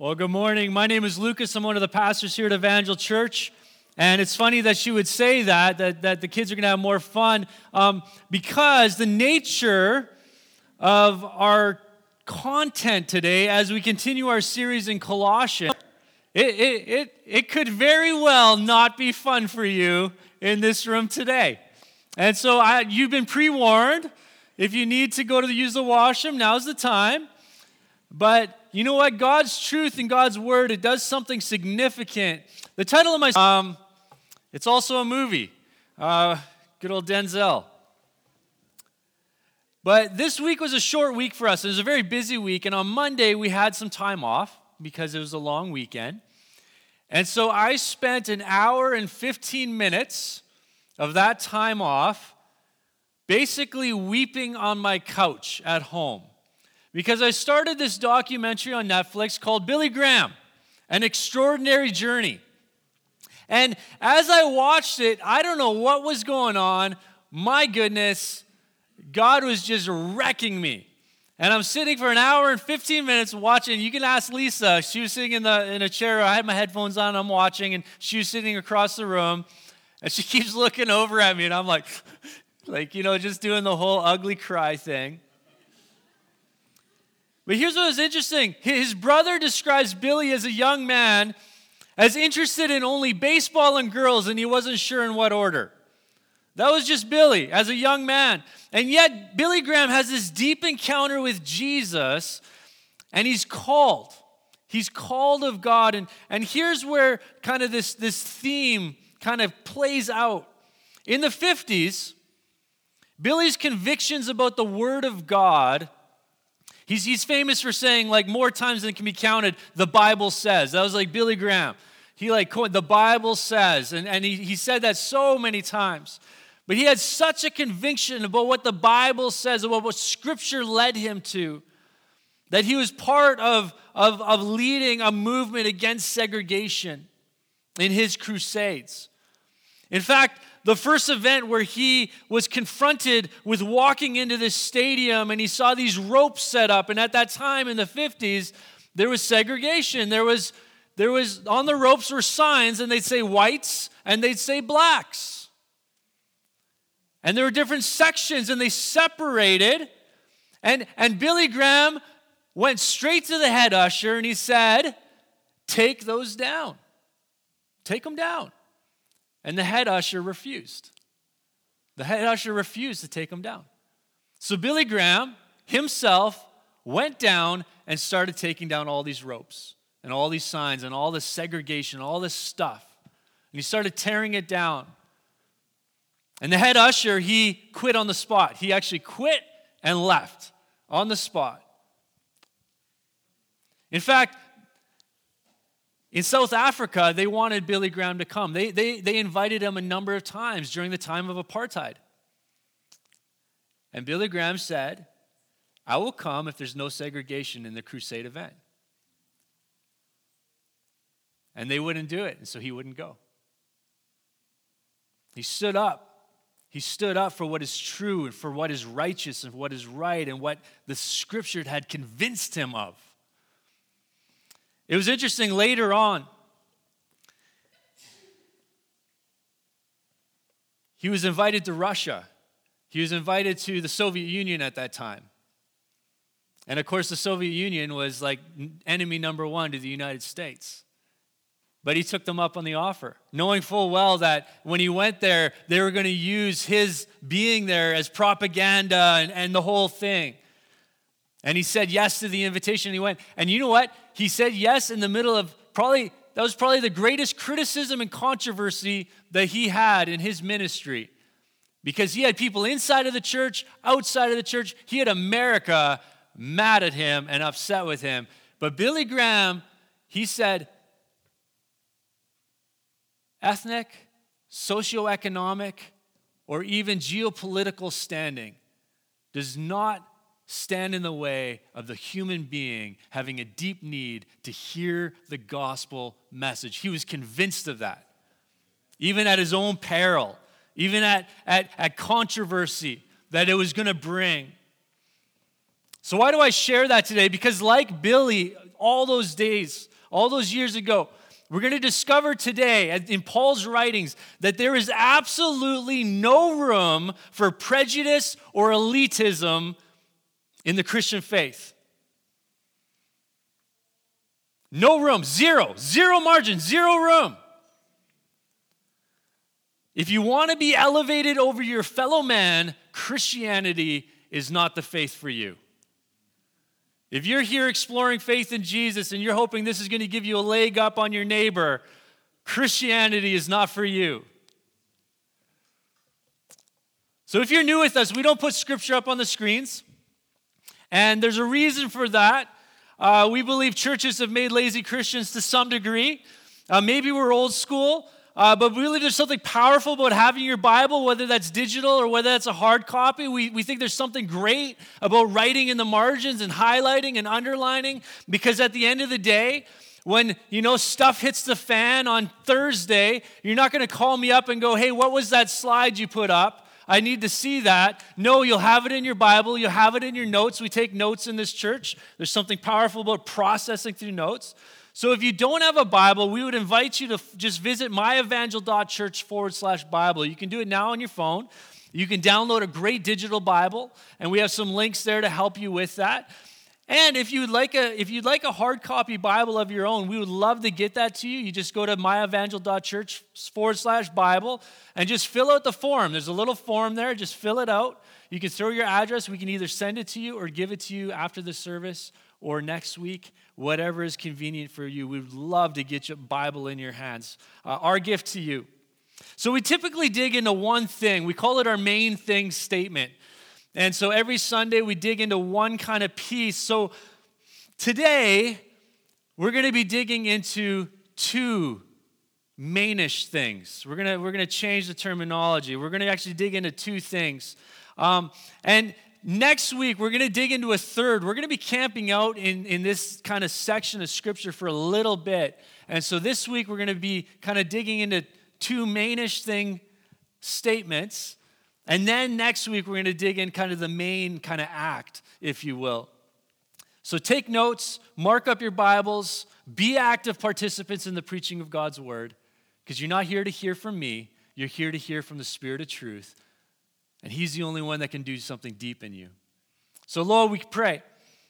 Well, good morning. My name is Lucas. I'm one of the pastors here at Evangel Church. And it's funny that she would say that, that, that the kids are going to have more fun, um, because the nature of our content today, as we continue our series in Colossians, it, it, it, it could very well not be fun for you in this room today. And so I, you've been pre warned. If you need to go to the, use the washroom, now's the time. But you know what? God's truth and God's word, it does something significant. The title of my um, it's also a movie. Uh, good old Denzel. But this week was a short week for us. It was a very busy week, and on Monday we had some time off because it was a long weekend. And so I spent an hour and 15 minutes of that time off basically weeping on my couch at home because I started this documentary on Netflix called Billy Graham An Extraordinary Journey. And as I watched it, I don't know what was going on. My goodness, God was just wrecking me. And I'm sitting for an hour and 15 minutes watching. You can ask Lisa. She was sitting in, the, in a chair. I had my headphones on. I'm watching, and she was sitting across the room. And she keeps looking over at me, and I'm like, like, you know, just doing the whole ugly cry thing. But here's what was interesting his brother describes Billy as a young man as interested in only baseball and girls, and he wasn't sure in what order. That was just Billy as a young man. And yet, Billy Graham has this deep encounter with Jesus, and he's called. He's called of God. And, and here's where kind of this, this theme kind of plays out. In the 50s, Billy's convictions about the Word of God, he's, he's famous for saying, like, more times than can be counted, the Bible says. That was like Billy Graham. He, like, the Bible says. And, and he, he said that so many times. But he had such a conviction about what the Bible says, about what Scripture led him to, that he was part of, of, of leading a movement against segregation in his crusades. In fact, the first event where he was confronted with walking into this stadium and he saw these ropes set up. And at that time in the 50s, there was segregation. There was, there was on the ropes were signs, and they'd say whites and they'd say blacks. And there were different sections, and they separated. And, and Billy Graham went straight to the head usher and he said, Take those down. Take them down. And the head usher refused. The head usher refused to take him down. So Billy Graham himself went down and started taking down all these ropes and all these signs and all this segregation, all this stuff. And he started tearing it down. And the head usher, he quit on the spot. He actually quit and left on the spot. In fact, in South Africa, they wanted Billy Graham to come. They, they, they invited him a number of times during the time of apartheid. And Billy Graham said, I will come if there's no segregation in the crusade event. And they wouldn't do it, and so he wouldn't go. He stood up. He stood up for what is true and for what is righteous and what is right and what the scripture had convinced him of. It was interesting later on. He was invited to Russia. He was invited to the Soviet Union at that time. And of course, the Soviet Union was like enemy number one to the United States. But he took them up on the offer, knowing full well that when he went there, they were going to use his being there as propaganda and, and the whole thing. And he said yes to the invitation. He went. And you know what? He said yes in the middle of probably, that was probably the greatest criticism and controversy that he had in his ministry. Because he had people inside of the church, outside of the church. He had America mad at him and upset with him. But Billy Graham, he said, ethnic, socioeconomic, or even geopolitical standing does not stand in the way of the human being having a deep need to hear the gospel message. He was convinced of that, even at his own peril, even at, at, at controversy that it was going to bring. So, why do I share that today? Because, like Billy, all those days, all those years ago. We're going to discover today in Paul's writings that there is absolutely no room for prejudice or elitism in the Christian faith. No room, zero, zero margin, zero room. If you want to be elevated over your fellow man, Christianity is not the faith for you. If you're here exploring faith in Jesus and you're hoping this is going to give you a leg up on your neighbor, Christianity is not for you. So if you're new with us, we don't put scripture up on the screens. And there's a reason for that. Uh, we believe churches have made lazy Christians to some degree. Uh, maybe we're old school. Uh, but really, there's something powerful about having your Bible, whether that's digital or whether that's a hard copy. We, we think there's something great about writing in the margins and highlighting and underlining because at the end of the day, when you know stuff hits the fan on Thursday, you're not going to call me up and go, "Hey, what was that slide you put up?" I need to see that. No, you'll have it in your Bible, you'll have it in your notes. We take notes in this church. There's something powerful about processing through notes. So if you don't have a Bible, we would invite you to just visit myevangel.church forward slash Bible. You can do it now on your phone. You can download a great digital Bible, and we have some links there to help you with that. And if you'd like a if you'd like a hard copy Bible of your own, we would love to get that to you. You just go to myevangel.church forward slash Bible and just fill out the form. There's a little form there. Just fill it out. You can throw your address. We can either send it to you or give it to you after the service or next week whatever is convenient for you. We'd love to get your Bible in your hands. Uh, our gift to you. So we typically dig into one thing. We call it our main thing statement. And so every Sunday we dig into one kind of piece. So today we're going to be digging into two mainish things. We're going to, we're going to change the terminology. We're going to actually dig into two things. Um, and next week, we're going to dig into a third. We're going to be camping out in, in this kind of section of scripture for a little bit. And so this week, we're going to be kind of digging into two mainish thing statements. And then next week, we're going to dig in kind of the main kind of act, if you will. So take notes, mark up your Bibles, be active participants in the preaching of God's word, because you're not here to hear from me, you're here to hear from the Spirit of truth. And He's the only one that can do something deep in you. So, Lord, we pray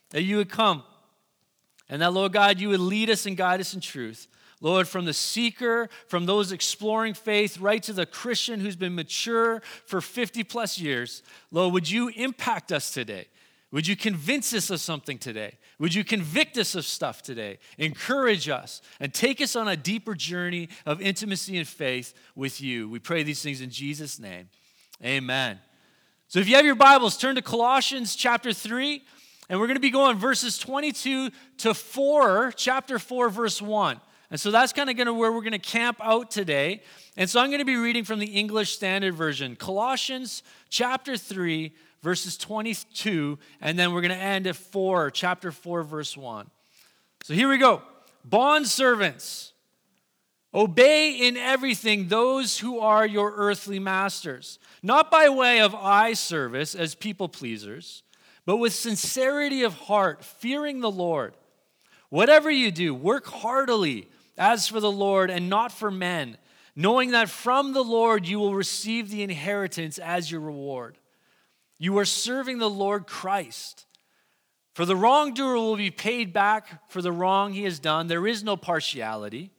that you would come and that, Lord God, you would lead us and guide us in truth. Lord, from the seeker, from those exploring faith, right to the Christian who's been mature for 50 plus years, Lord, would you impact us today? Would you convince us of something today? Would you convict us of stuff today? Encourage us and take us on a deeper journey of intimacy and faith with you. We pray these things in Jesus' name. Amen. So if you have your Bibles, turn to Colossians chapter 3, and we're going to be going verses 22 to 4, chapter 4, verse 1. And so that's kind of going to where we're going to camp out today. And so I'm going to be reading from the English Standard Version, Colossians chapter 3, verses 22, and then we're going to end at 4, chapter 4, verse 1. So here we go. Bond servants Obey in everything those who are your earthly masters, not by way of eye service as people pleasers, but with sincerity of heart, fearing the Lord. Whatever you do, work heartily as for the Lord and not for men, knowing that from the Lord you will receive the inheritance as your reward. You are serving the Lord Christ. For the wrongdoer will be paid back for the wrong he has done. There is no partiality.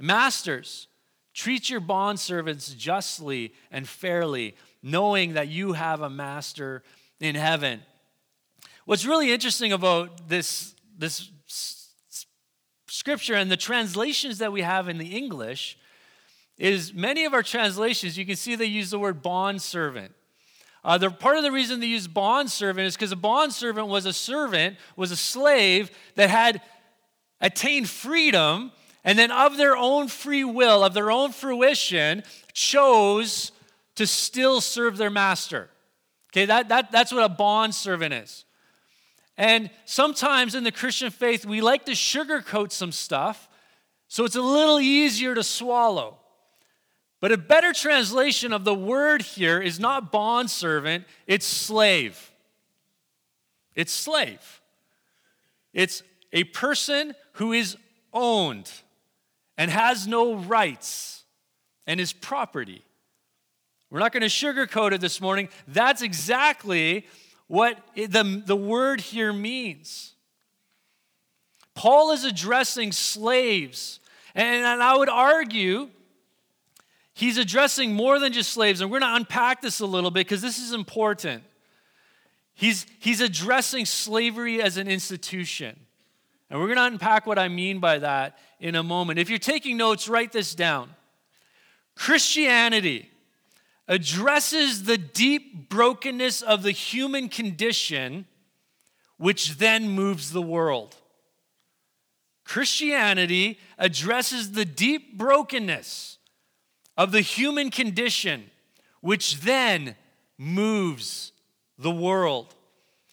Masters, treat your bondservants justly and fairly, knowing that you have a master in heaven. What's really interesting about this, this scripture and the translations that we have in the English is many of our translations, you can see they use the word bondservant. Uh, the, part of the reason they use bond servant is because a bond servant was a servant, was a slave that had attained freedom and then of their own free will, of their own fruition, chose to still serve their master. Okay, that, that, that's what a bond servant is. And sometimes in the Christian faith, we like to sugarcoat some stuff so it's a little easier to swallow. But a better translation of the word here is not bond servant, it's slave. It's slave. It's a person who is owned and has no rights and is property. We're not going to sugarcoat it this morning. That's exactly what the, the word here means. Paul is addressing slaves, and, and I would argue he's addressing more than just slaves. And we're going to unpack this a little bit because this is important. He's, he's addressing slavery as an institution. And we're going to unpack what I mean by that in a moment. If you're taking notes, write this down. Christianity addresses the deep brokenness of the human condition, which then moves the world. Christianity addresses the deep brokenness of the human condition, which then moves the world.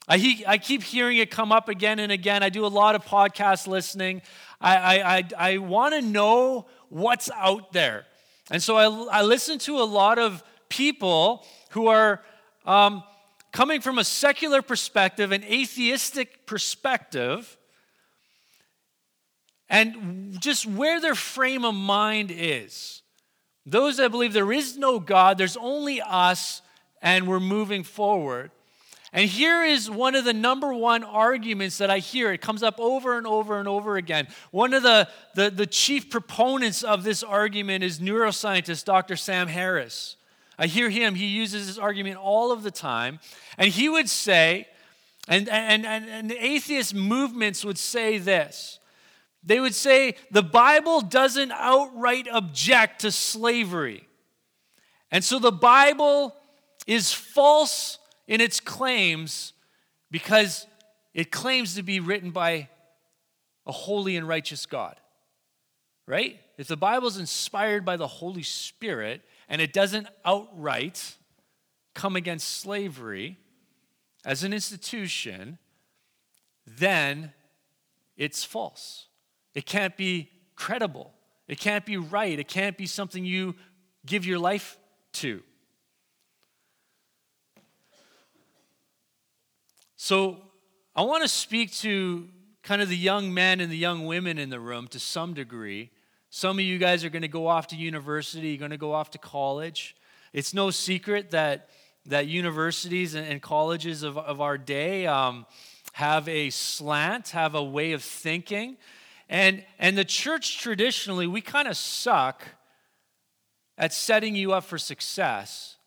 I, he, I keep hearing it come up again and again. I do a lot of podcast listening. I, I, I, I want to know what's out there. And so I, I listen to a lot of people who are um, coming from a secular perspective, an atheistic perspective, and just where their frame of mind is. Those that believe there is no God, there's only us, and we're moving forward. And here is one of the number one arguments that I hear. It comes up over and over and over again. One of the, the, the chief proponents of this argument is neuroscientist Dr. Sam Harris. I hear him, he uses this argument all of the time. And he would say, and, and, and, and the atheist movements would say this they would say the Bible doesn't outright object to slavery. And so the Bible is false in its claims because it claims to be written by a holy and righteous God. Right? If the Bible is inspired by the Holy Spirit and it doesn't outright come against slavery as an institution, then it's false. It can't be credible. It can't be right. It can't be something you give your life to. So I want to speak to kind of the young men and the young women in the room to some degree. Some of you guys are going to go off to university, you're going to go off to college. It's no secret that, that universities and, colleges of, of our day um, have a slant, have a way of thinking. And, and the church traditionally, we kind of suck at setting you up for success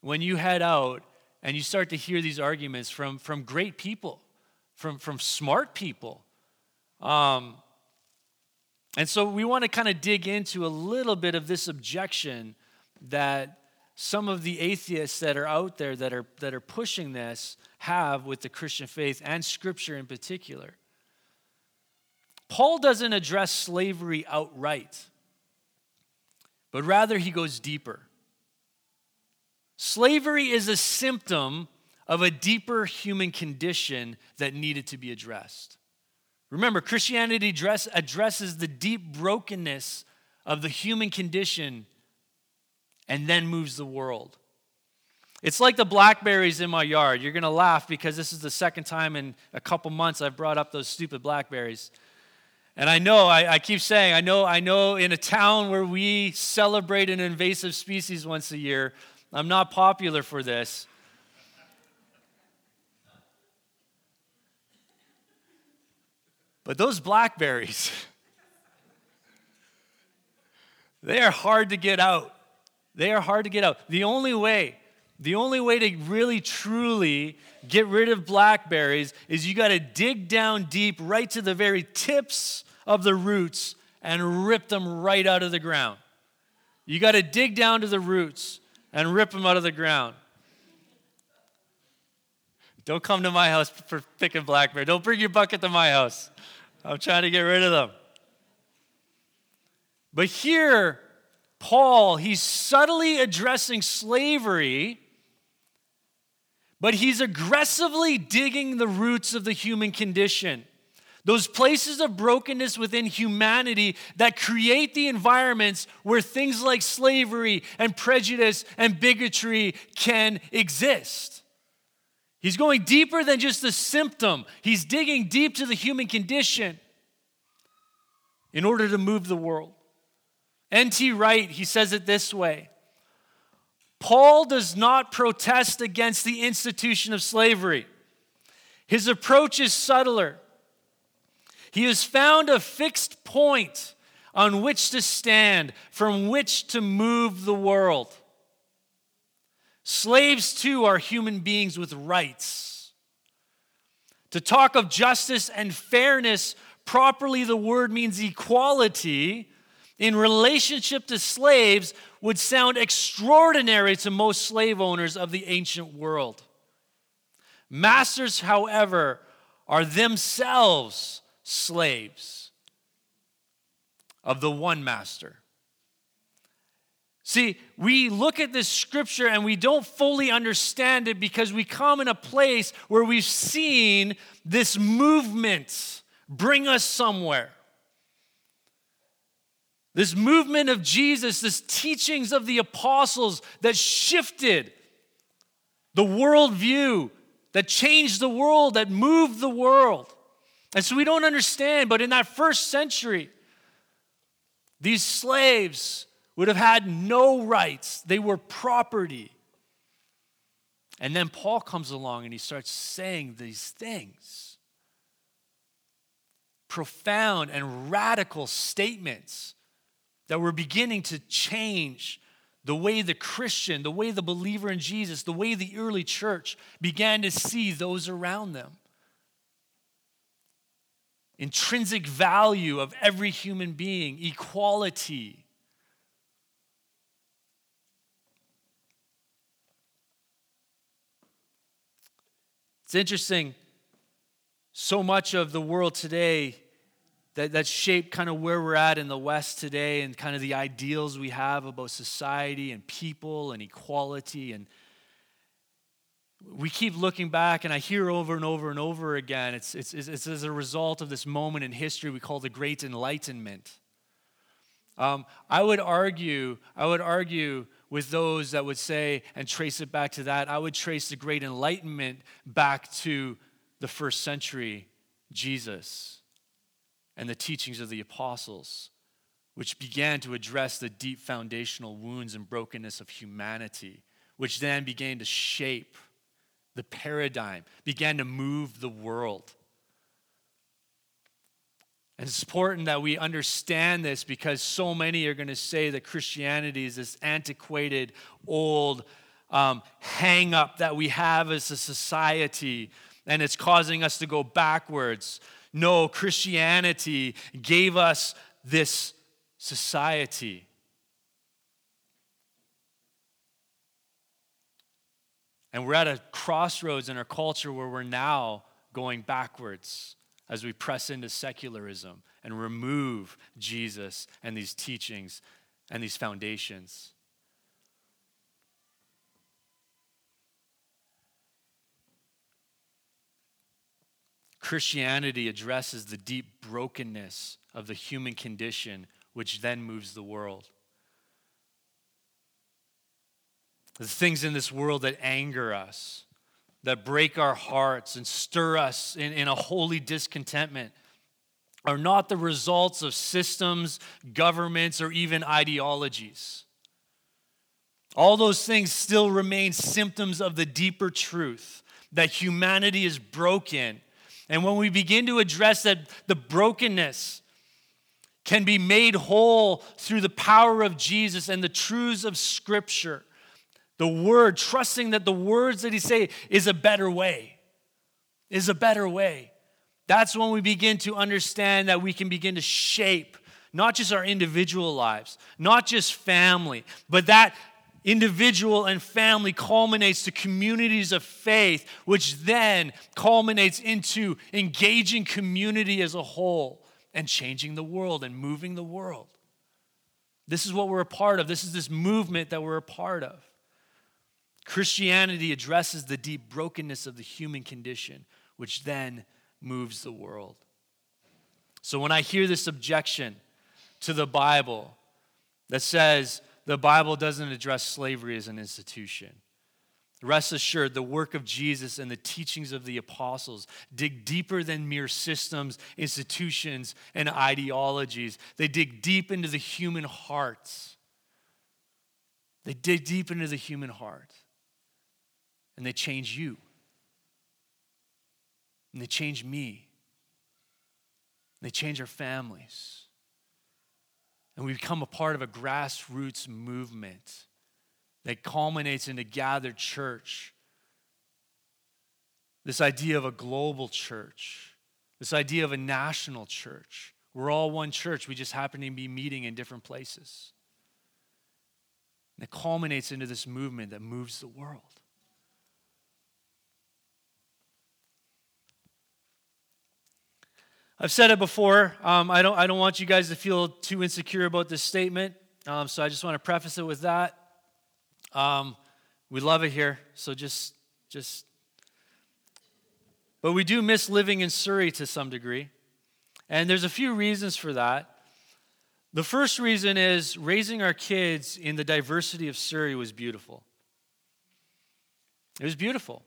when you head out and you start to hear these arguments from, from great people, from, from smart people. Um, and so we want to kind of dig into a little bit of this objection that some of the atheists that are out there that are, that are pushing this have with the Christian faith and Scripture in particular. Paul doesn't address slavery outright, but rather he goes deeper. Slavery is a symptom of a deeper human condition that needed to be addressed. Remember, Christianity address, addresses the deep brokenness of the human condition and then moves the world. It's like the blackberries in my yard. You're going to laugh because this is the second time in a couple months I've brought up those stupid blackberries. And I know, I, I, keep saying, I know, I know in a town where we celebrate an invasive species once a year, I'm not popular for this. But those blackberries, they are hard to get out. They are hard to get out. The only way, the only way to really truly get rid of blackberries is you got to dig down deep right to the very tips of the roots and rip them right out of the ground. You got to dig down to the roots and rip them out of the ground. Don't come to my house for picking blackberry. Don't bring your bucket to my house. I'm trying to get rid of them. But here, Paul, he's subtly addressing slavery, but he's aggressively digging the roots of the human condition. Those places of brokenness within humanity that create the environments where things like slavery and prejudice and bigotry can exist. He's going deeper than just the symptom, he's digging deep to the human condition. in order to move the world. N.T. Wright, he says it this way Paul does not protest against the institution of slavery. His approach is subtler. He has found a fixed point on which to stand, from which to move the world. Slaves, too, are human beings with rights. To talk of justice and fairness properly, the word means equality in relationship to slaves would sound extraordinary to most slave owners of the ancient world. Masters, however, are themselves slaves of the one master. See, we look at this scripture and we don't fully understand it because we come in a place where we've seen this movement bring us somewhere. This movement of Jesus, this teachings of the apostles that shifted the worldview, that changed the world, that moved the world. And so we don't understand, but in that first century, these slaves would have had no rights, they were property. And then Paul comes along and he starts saying these things profound and radical statements that were beginning to change the way the Christian, the way the believer in Jesus, the way the early church began to see those around them. Intrinsic value of every human being, equality. It's interesting, so much of the world today that, that shape kind of where we're at in the West today and kind of the ideals we have about society and people and equality. And we keep looking back, and I hear over and over and over again it's, it's, it's as a result of this moment in history we call the Great Enlightenment. Um, I would argue, I would argue with those that would say and trace it back to that. I would trace the Great Enlightenment back to the first century Jesus and the teachings of the apostles, which began to address the deep foundational wounds and brokenness of humanity, which then began to shape the paradigm, began to move the world. And it's important that we understand this because so many are going to say that Christianity is this antiquated, old um, hang up that we have as a society, and it's causing us to go backwards. No, Christianity gave us this society. And we're at a crossroads in our culture where we're now going backwards as we press into secularism and remove Jesus and these teachings and these foundations. Christianity addresses the deep brokenness of the human condition, which then moves the world. The things in this world that anger us, that break our hearts and stir us in, in a holy discontentment are not the results of systems, governments, or even ideologies. All those things still remain symptoms of the deeper truth that humanity is broken and when we begin to address that the brokenness can be made whole through the power of Jesus and the truths of Scripture, the word, trusting that the words that he say is a better way, is a better way. That's when we begin to understand that we can begin to shape not just our individual lives, not just family, but that individual and family culminates to communities of faith, which then culminates into engaging community as a whole and changing the world and moving the world. This is what we're a part of. This is this movement that we're a part of. Christianity addresses the deep brokenness of the human condition, which then moves the world. So when I hear this objection to the Bible that says, the Bible doesn't address slavery as an institution. Rest assured, the work of Jesus and the teachings of the apostles dig deeper than mere systems, institutions, and ideologies. They dig deep into the human hearts. They dig deep into the human heart. And they change you. And they change me. And they change our families. And we become a part of a grassroots movement that culminates in a gathered church. This idea of a global church, this idea of a national church. We're all one church, we just happen to be meeting in different places. And it culminates into this movement that moves the world. I've said it before. Um, I, don't, I don't want you guys to feel too insecure about this statement. Um, so I just want to preface it with that. Um, we love it here, so just, just. But we do miss living in Surrey to some degree, and there's a few reasons for that. The first reason is raising our kids in the diversity of Surrey was beautiful. It was beautiful.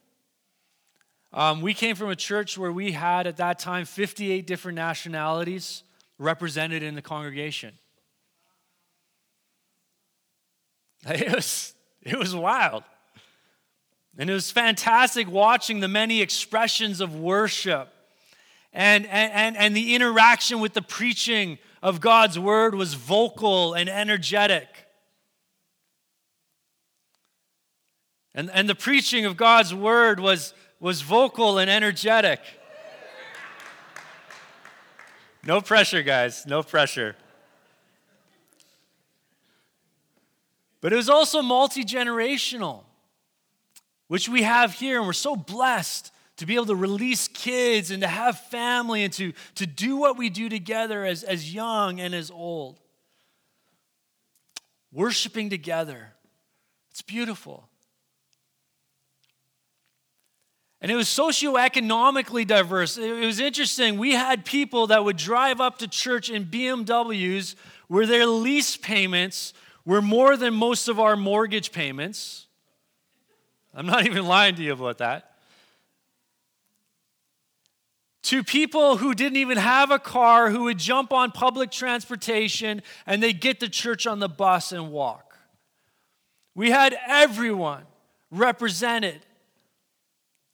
Um, we came from a church where we had at that time 58 different nationalities represented in the congregation. It was, it was wild. And it was fantastic watching the many expressions of worship. And, and, and the interaction with the preaching of God's word was vocal and energetic. And, and the preaching of God's word was, was vocal and energetic. No pressure, guys, no pressure. But it was also multi generational, which we have here, and we're so blessed to be able to release kids and to have family and to, to do what we do together as, as young and as old. Worshiping together. It's beautiful. And it was socioeconomically diverse. It was interesting. We had people that would drive up to church in BMWs where their lease payments were more than most of our mortgage payments. I'm not even lying to you about that. To people who didn't even have a car, who would jump on public transportation and they get to church on the bus and walk. We had everyone represented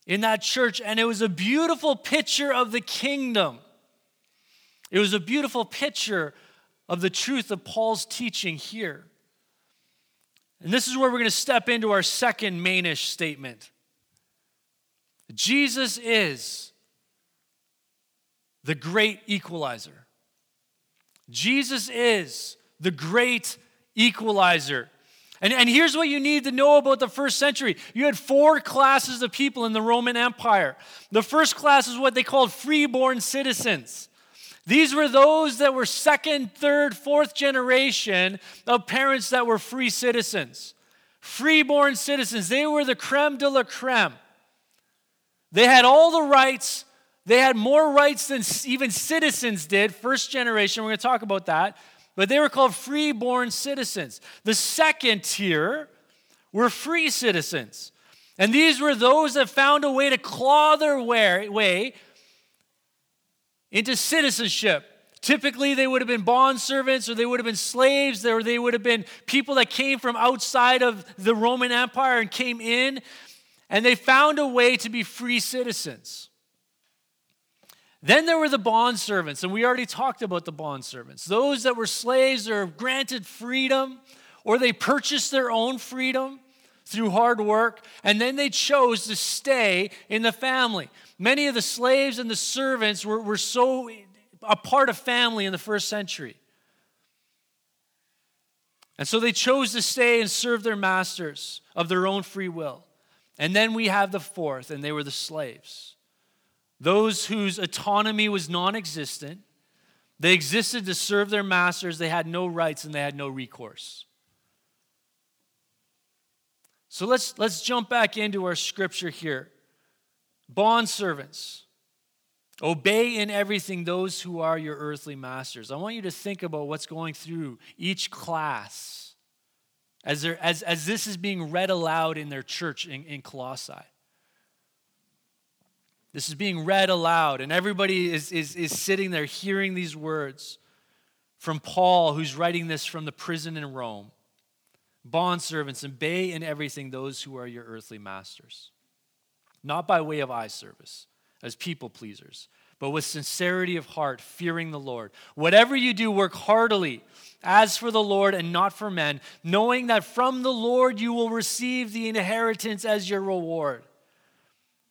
in that church, and it was a beautiful picture of the kingdom. It was a beautiful picture of the truth of Paul's teaching here. And this is where we're going to step into our second mainish statement. Jesus is the great equalizer. Jesus is the great equalizer. And, and here's what you need to know about the first century you had four classes of people in the Roman Empire. The first class is what they called freeborn citizens. These were those that were second, third, fourth generation of parents that were free citizens. Freeborn citizens. They were the creme de la creme. They had all the rights. They had more rights than even citizens did, first generation. We're going to talk about that. But they were called freeborn citizens. The second tier were free citizens. And these were those that found a way to claw their way into citizenship. Typically, they would have been bond servants or they would have been slaves or they would have been people that came from outside of the Roman Empire and came in, and they found a way to be free citizens. Then there were the bond servants, and we already talked about the bond servants. Those that were slaves or granted freedom, or they purchased their own freedom through hard work, and then they chose to stay in the family. Many of the slaves and the servants were, were so a part of family in the first century. And so they chose to stay and serve their masters of their own free will. And then we have the fourth, and they were the slaves. Those whose autonomy was non existent. They existed to serve their masters, they had no rights, and they had no recourse. So let's, let's jump back into our scripture here. Bond servants, obey in everything those who are your earthly masters. I want you to think about what's going through each class as, as, as this is being read aloud in their church in, in Colossae. This is being read aloud, and everybody is, is, is sitting there hearing these words from Paul, who's writing this from the prison in Rome. Bondservants, obey in everything those who are your earthly masters, not by way of eye service, as people pleasers, but with sincerity of heart, fearing the Lord. Whatever you do, work heartily as for the Lord and not for men, knowing that from the Lord you will receive the inheritance as your reward.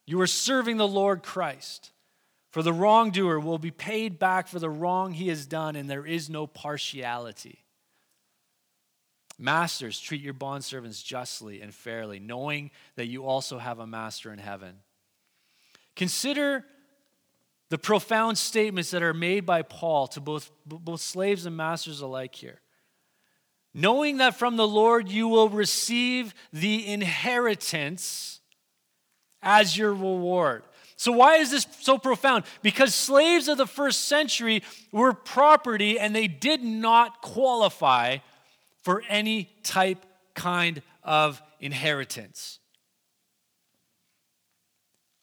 You are serving the Lord Christ. For the wrongdoer will be paid back for the wrong he has done, and there is no partiality. Masters, treat your bondservants justly and fairly, knowing that you also have a master in heaven. Consider the profound statements that are made by Paul to both, both slaves and masters alike here. Knowing that from the Lord you will receive the inheritance as your reward. So, why is this so profound? Because slaves of the first century were property and they did not qualify for any type, kind of inheritance.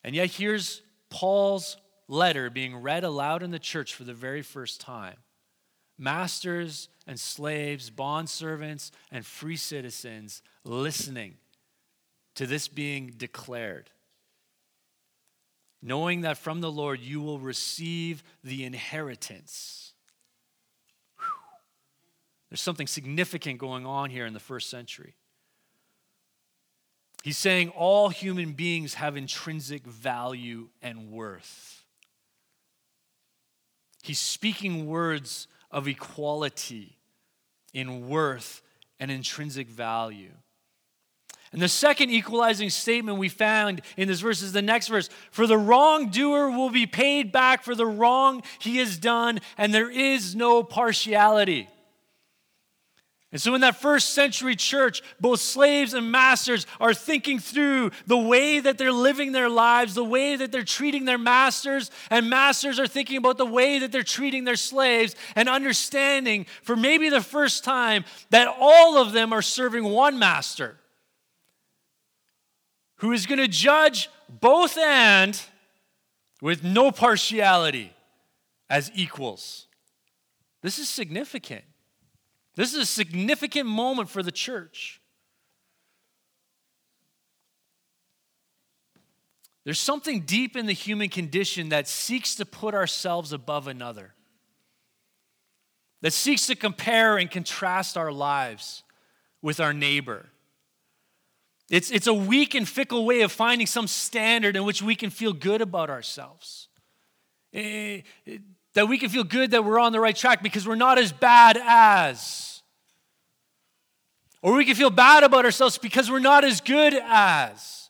And yet, here's Paul's letter being read aloud in the church for the very first time. Masters and slaves, bondservants and free citizens listening to this being declared. Knowing that from the Lord you will receive the inheritance. There's something significant going on here in the first century. He's saying all human beings have intrinsic value and worth. He's speaking words of equality in worth and intrinsic value. And the second equalizing statement we found in this verse is the next verse For the wrongdoer will be paid back for the wrong he has done, and there is no partiality. And so, in that first century church, both slaves and masters are thinking through the way that they're living their lives, the way that they're treating their masters, and masters are thinking about the way that they're treating their slaves, and understanding for maybe the first time that all of them are serving one master who is going to judge both and with no partiality as equals. This is significant. This is a significant moment for the church. There's something deep in the human condition that seeks to put ourselves above another, that seeks to compare and contrast our lives with our neighbor. It's, it's a weak and fickle way of finding some standard in which we can feel good about ourselves. It, eh, it, that we can feel good that we're on the right track because we're not as bad as. Or we can feel bad about ourselves because we're not as good as.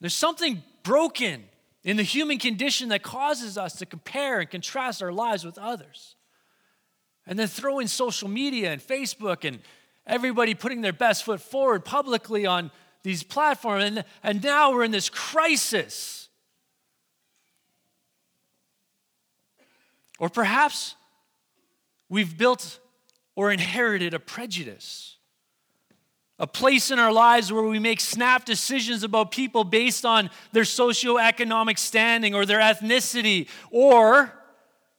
There's something broken in the human condition that causes us to compare and contrast our lives with others. And then throw in social media and Facebook and everybody putting their best foot forward publicly on these platforms. And, and now we're in this crisis Or perhaps we've built or inherited a prejudice, a place in our lives where we make snap decisions about people based on their socioeconomic standing or their ethnicity, or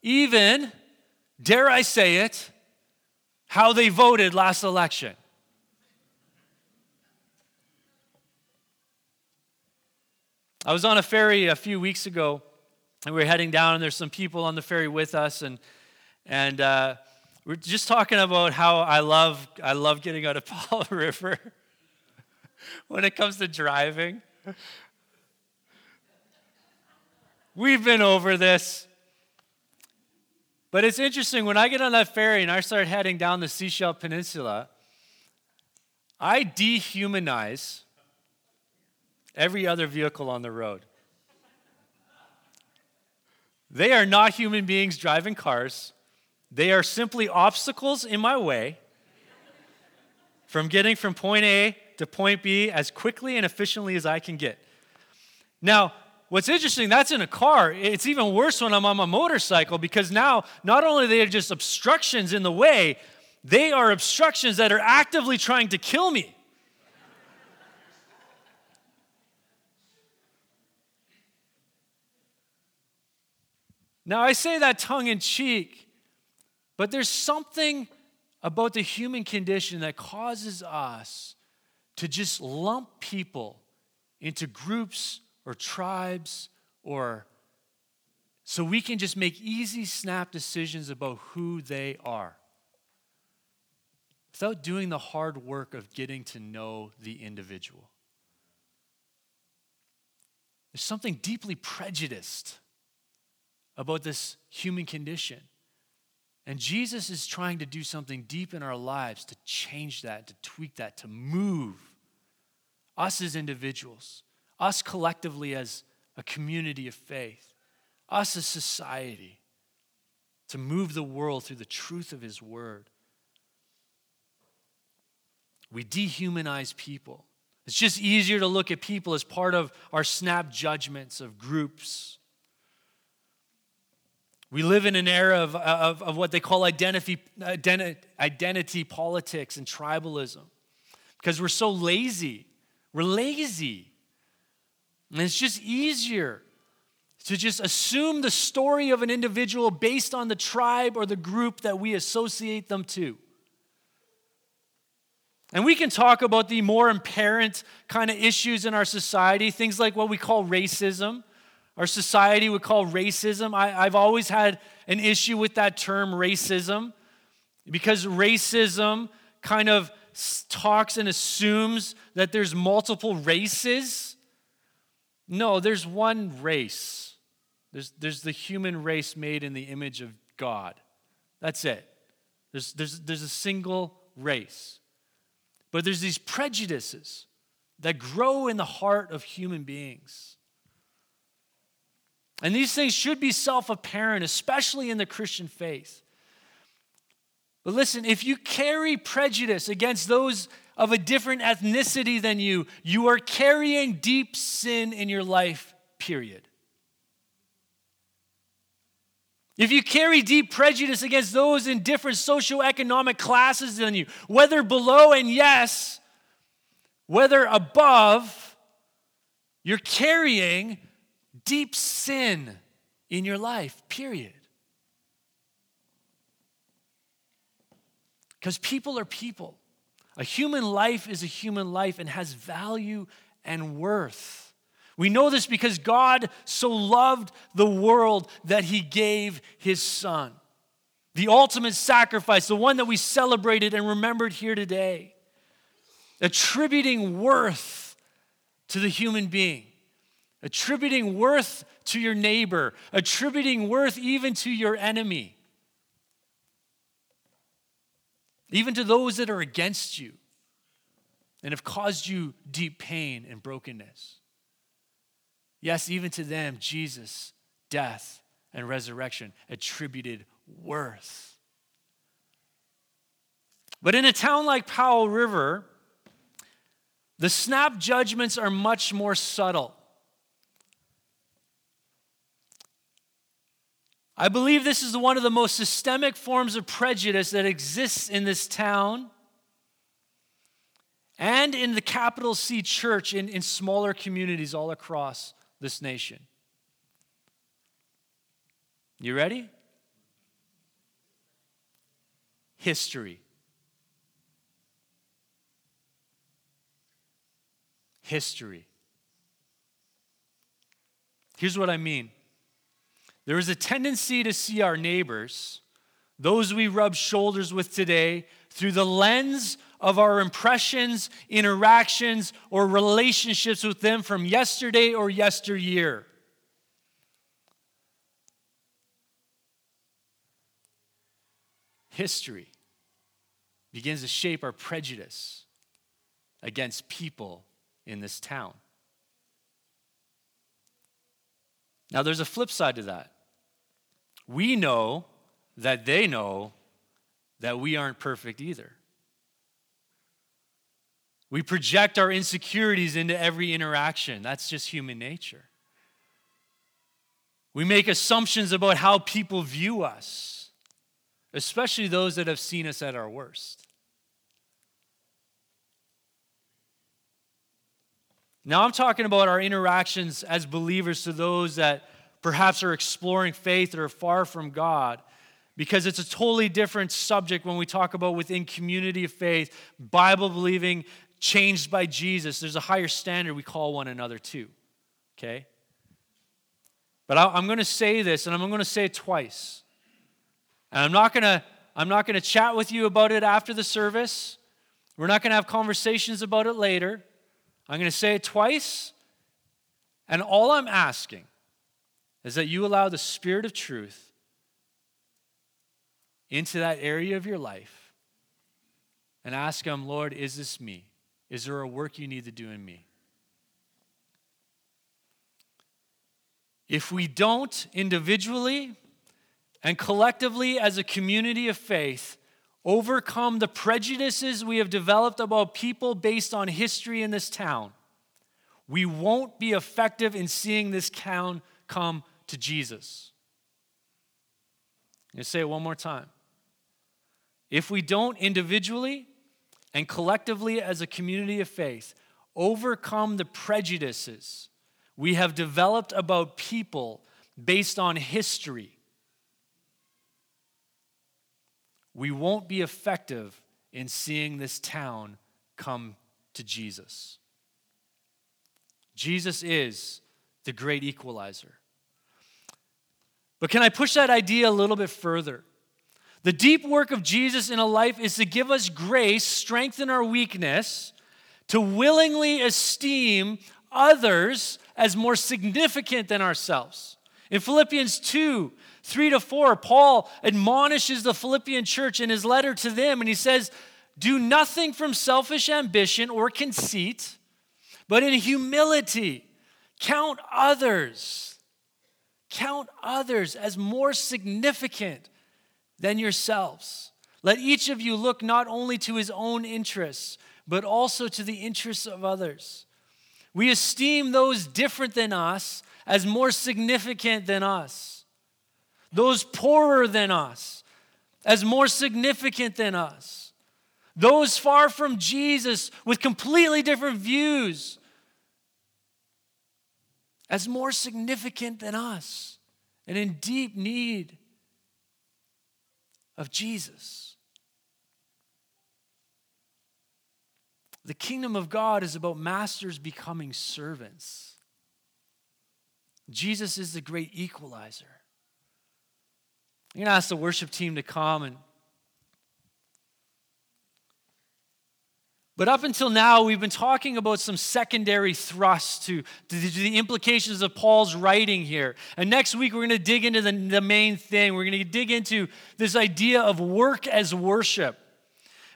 even, dare I say it, how they voted last election. I was on a ferry a few weeks ago and we are heading down, and there's some people on the ferry with us, and and uh, we're just talking about how I love I love getting out of Powell River when it comes to driving. We've been over this. But it's interesting, when I get on that ferry and I start heading down the Sechelt Peninsula, I dehumanize every other vehicle on the road. They are not human beings driving cars. They are simply obstacles in my way from getting from point A to point B as quickly and efficiently as I can get. Now, what's interesting, that's in a car. It's even worse when I'm on a motorcycle because now not only are they just obstructions in the way, they are obstructions that are actively trying to kill me. Now, I say that tongue in cheek, but there's something about the human condition that causes us to just lump people into groups or tribes or so we can just make easy snap decisions about who they are without doing the hard work of getting to know the individual. There's something deeply prejudiced about this human condition. And Jesus is trying to do something deep in our lives to change that, to tweak that, to move us as individuals, us collectively as a community of faith, us as society, to move the world through the truth of His Word. We dehumanize people. It's just easier to look at people as part of our snap judgments of groups we live in an era of, of, of what they call identity, identity, identity politics and tribalism because we're so lazy. We're lazy. And it's just easier to just assume the story of an individual based on the tribe or the group that we associate them to. And we can talk about the more apparent kind of issues in our society, things like what we call racism our society would call racism. I, have always had an issue with that term, racism, because racism kind of talks and assumes that there's multiple races. No, there's one race. There's, there's the human race made in the image of God. That's it. There's, there's, there's a single race. But there's these prejudices that grow in the heart of human beings. And these things should be self apparent, especially in the Christian faith. But listen, if you carry prejudice against those of a different ethnicity than you, you are carrying deep sin in your life, period. If you carry deep prejudice against those in different socioeconomic classes than you, whether below and yes, whether above, you're carrying deep sin in your life, period. Because people are people. A human life is a human life and has value and worth. We know this because God so loved the world that he gave his son. The ultimate sacrifice, the one that we celebrated and remembered here today, attributing worth to the human being attributing worth to your neighbor, attributing worth even to your enemy, even to those that are against you and have caused you deep pain and brokenness. Yes, even to them, Jesus' death and resurrection attributed worth. But in a town like Powell River, the snap judgments are much more subtle. I believe this is one of the most systemic forms of prejudice that exists in this town and in the capital C church in, in smaller communities all across this nation. You ready? History. History. Here's what I mean there is a tendency to see our neighbors, those we rub shoulders with today, through the lens of our impressions, interactions, or relationships with them from yesterday or yesteryear. History begins to shape our prejudice against people in this town. Now, there's a flip side to that. We know that they know that we aren't perfect either. We project our insecurities into every interaction. That's just human nature. We make assumptions about how people view us. especially those that have seen us at our worst. Now, I'm talking about our interactions as believers to those that perhaps are exploring faith or are far from God, because it's a totally different subject when we talk about within community of faith, Bible believing, changed by Jesus. There's a higher standard we call one another to. Okay? But I'm going to say this, and I'm going to say it twice. And I'm not going to I'm not going to chat with you about it after the service. We're not going to have conversations about it later. I'm going to say it twice. And all I'm asking is that you allow the Spirit of truth into that area of your life and ask Him, Lord, is this me? Is there a work you need to do in me? If we don't individually and collectively as a community of faith overcome the prejudices we have developed about people based on history in this town, we won't be effective in seeing this town come to Jesus. To say it one more time. If we don't individually and collectively as a community of faith overcome the prejudices we have developed about people based on history, we won't be effective in seeing this town come to Jesus. Jesus is the great equalizer. But can I push that idea a little bit further? The deep work of Jesus in a life is to give us grace, strengthen our weakness, to willingly esteem others as more significant than ourselves. In Philippians 2, 3 to 4, Paul admonishes the Philippian church in his letter to them, and he says, Do nothing from selfish ambition or conceit, but in humility, count others. Count others as more significant than yourselves. Let each of you look not only to his own interests, but also to the interests of others. We esteem those different than us as more significant than us, those poorer than us as more significant than us, those far from Jesus with completely different views as more significant than us and in deep need of Jesus. The kingdom of God is about masters becoming servants. Jesus is the great equalizer. I'm going to ask the worship team to come and But up until now, we've been talking about some secondary thrusts to, to, the, to, the implications of Paul's writing here. And next week, we're going to dig into the, the main thing. We're going to dig into this idea of work as worship.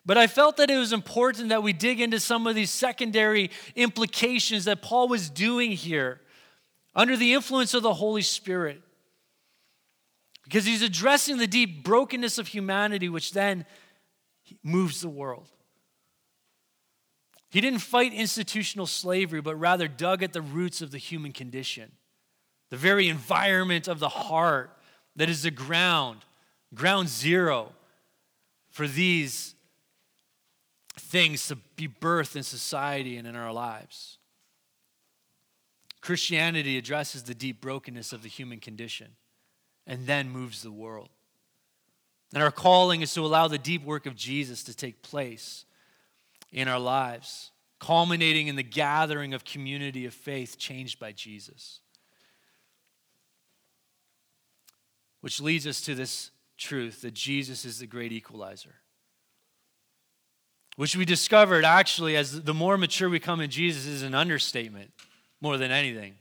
But I felt that it was important that we dig into some of these secondary implications that Paul was doing here under the influence of the Holy Spirit. Because he's addressing the deep brokenness of humanity, which then moves the world. He didn't fight institutional slavery, but rather dug at the roots of the human condition, the very environment of the heart that is the ground, ground zero for these things to be birthed in society and in our lives. Christianity addresses the deep brokenness of the human condition and then moves the world. And our calling is to allow the deep work of Jesus to take place in our lives, culminating in the gathering of community of faith changed by Jesus. Which leads us to this truth that Jesus is the great equalizer. Which we discovered actually as the more mature we come in Jesus is an understatement more than anything.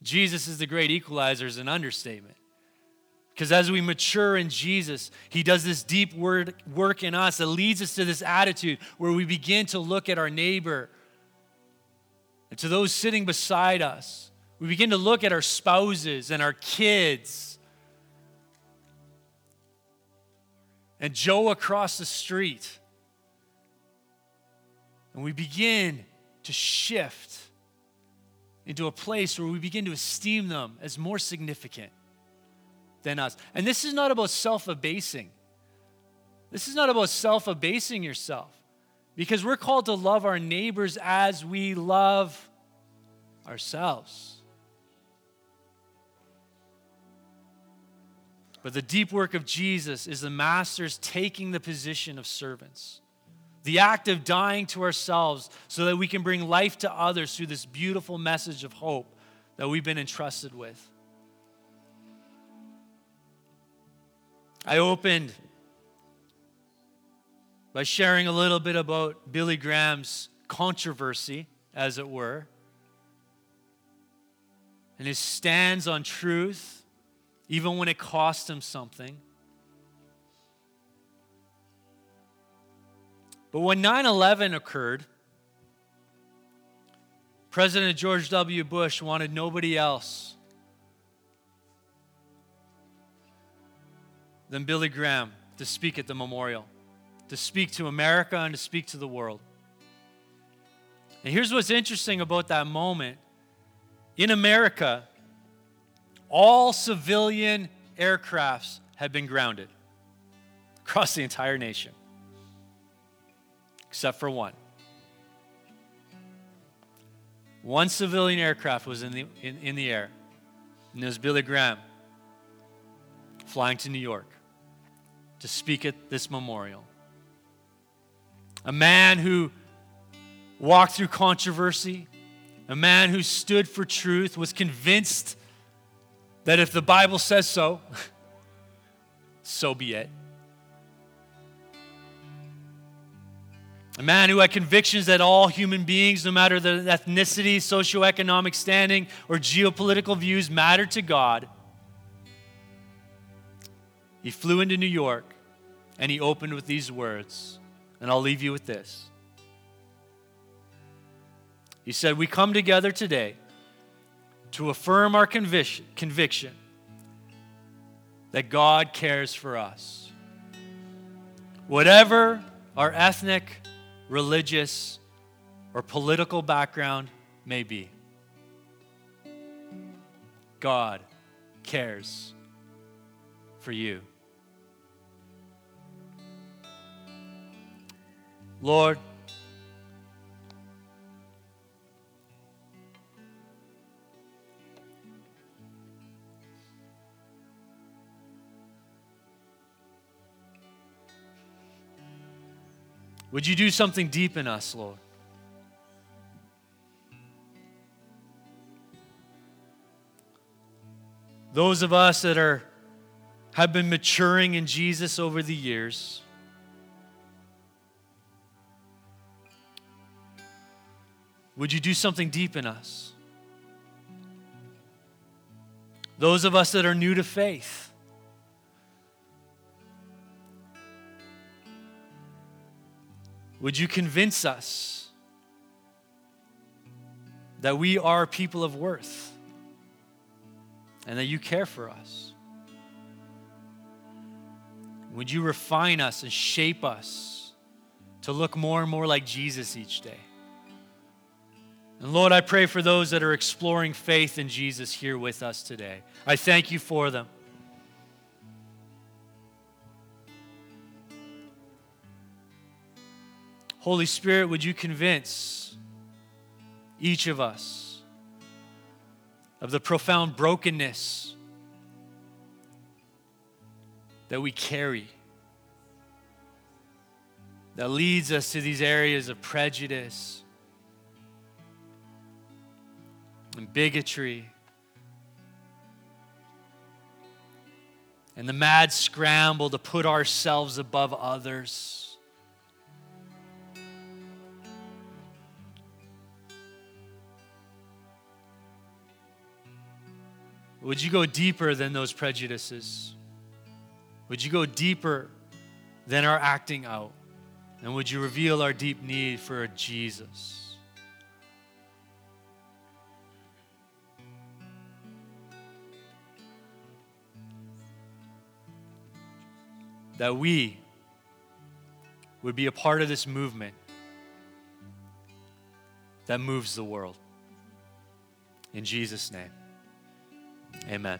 Jesus is the great equalizer is an understatement. Because as we mature in Jesus, He does this deep word, work in us that leads us to this attitude where we begin to look at our neighbor and to those sitting beside us. We begin to look at our spouses and our kids and Joe across the street. And we begin to shift into a place where we begin to esteem them as more significant than us. And this is not about self abasing. This is not about self abasing yourself because we're called to love our neighbors as we love ourselves. But the deep work of Jesus is the masters taking the position of servants. The act of dying to ourselves so that we can bring life to others through this beautiful message of hope that we've been entrusted with. I opened by sharing a little bit about Billy Graham's controversy, as it were, and his stands on truth even when it cost him something. But when 9 11 occurred, President George W. Bush wanted nobody else than Billy Graham to speak at the memorial, to speak to America and to speak to the world. And here's what's interesting about that moment. In America, all civilian aircrafts had been grounded across the entire nation, except for one. One civilian aircraft was in the, in, in the air, and it was Billy Graham flying to New York to speak at this memorial. A man who walked through controversy, a man who stood for truth, was convinced that if the Bible says so, so be it. A man who had convictions that all human beings, no matter their ethnicity, socioeconomic standing, or geopolitical views, mattered to God. He flew into New York and he opened with these words, and I'll leave you with this. He said, We come together today to affirm our conviction, conviction that God cares for us. Whatever our ethnic, religious, or political background may be, God cares for you. Lord, Would you do something deep in us, Lord? Those of us that are have been maturing in Jesus over the years. Would you do something deep in us? Those of us that are new to faith. Would you convince us that we are people of worth and that you care for us? Would you refine us and shape us to look more and more like Jesus each day? And Lord, I pray for those that are exploring faith in Jesus here with us today. I thank you for them. Holy Spirit, would you convince each of us of the profound brokenness that we carry that leads us to these areas of prejudice and bigotry and the mad scramble to put ourselves above others. Would you go deeper than those prejudices? Would you go deeper than our acting out? And would you reveal our deep need for a Jesus? That we would be a part of this movement that moves the world. In Jesus' name. Amen.